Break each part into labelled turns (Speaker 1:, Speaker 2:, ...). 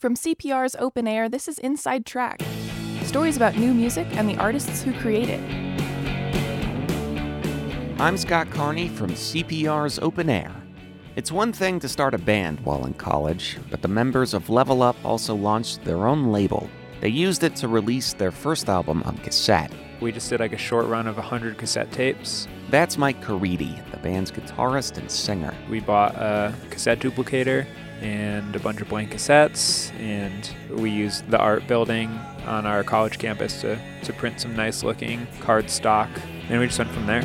Speaker 1: From CPR's Open Air, this is Inside Track stories about new music and the artists who create it.
Speaker 2: I'm Scott Carney from CPR's Open Air. It's one thing to start a band while in college, but the members of Level Up also launched their own label. They used it to release their first album on cassette.
Speaker 3: We just did like a short run of 100 cassette tapes.
Speaker 2: That's Mike Caridi, the band's guitarist and singer.
Speaker 3: We bought a cassette duplicator and a bunch of blank cassettes, and we used the art building on our college campus to, to print some nice looking card stock, and we just went from there.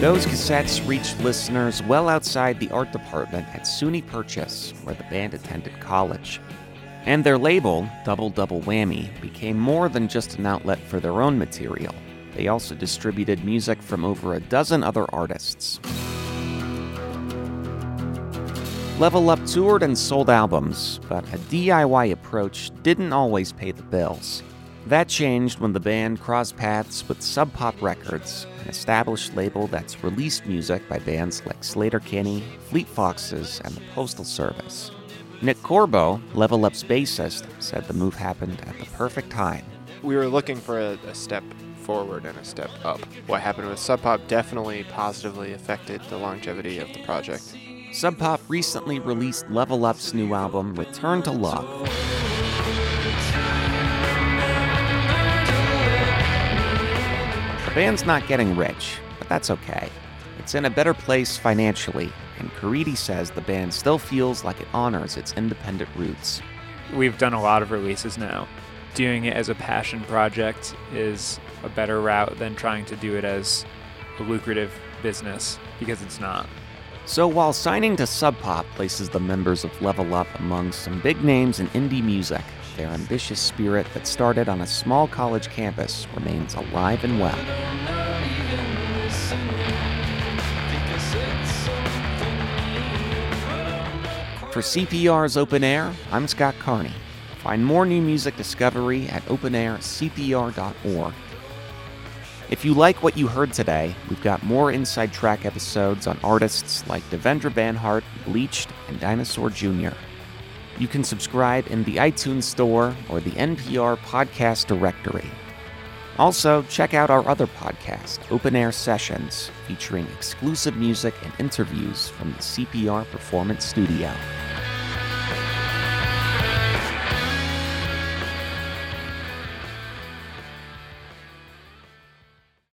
Speaker 2: Those cassettes reached listeners well outside the art department at SUNY Purchase, where the band attended college. And their label, Double Double Whammy, became more than just an outlet for their own material. They also distributed music from over a dozen other artists. Level Up toured and sold albums, but a DIY approach didn't always pay the bills. That changed when the band crossed paths with Sub Pop Records, an established label that's released music by bands like Sleater-Kinney, Fleet Foxes, and the Postal Service. Nick Corbo, Level Up's bassist, said the move happened at the perfect time.
Speaker 4: We were looking for a, a step forward and a step up. What happened with Sub Pop definitely positively affected the longevity of the project.
Speaker 2: Sub Pop recently released Level Up's new album, Return to Love. The band's not getting rich, but that's okay. It's in a better place financially, and Caridi says the band still feels like it honors its independent roots.
Speaker 3: We've done a lot of releases now. Doing it as a passion project is a better route than trying to do it as a lucrative business because it's not.
Speaker 2: So while signing to Sub Pop places the members of Level Up among some big names in indie music, their ambitious spirit that started on a small college campus remains alive and well. For CPR's Open Air, I'm Scott Carney. Find more new music discovery at openaircpr.org. If you like what you heard today, we've got more Inside Track episodes on artists like Devendra Banhart, Bleached, and Dinosaur Jr. You can subscribe in the iTunes Store or the NPR Podcast Directory. Also, check out our other podcast, Open Air Sessions, featuring exclusive music and interviews from the CPR Performance Studio.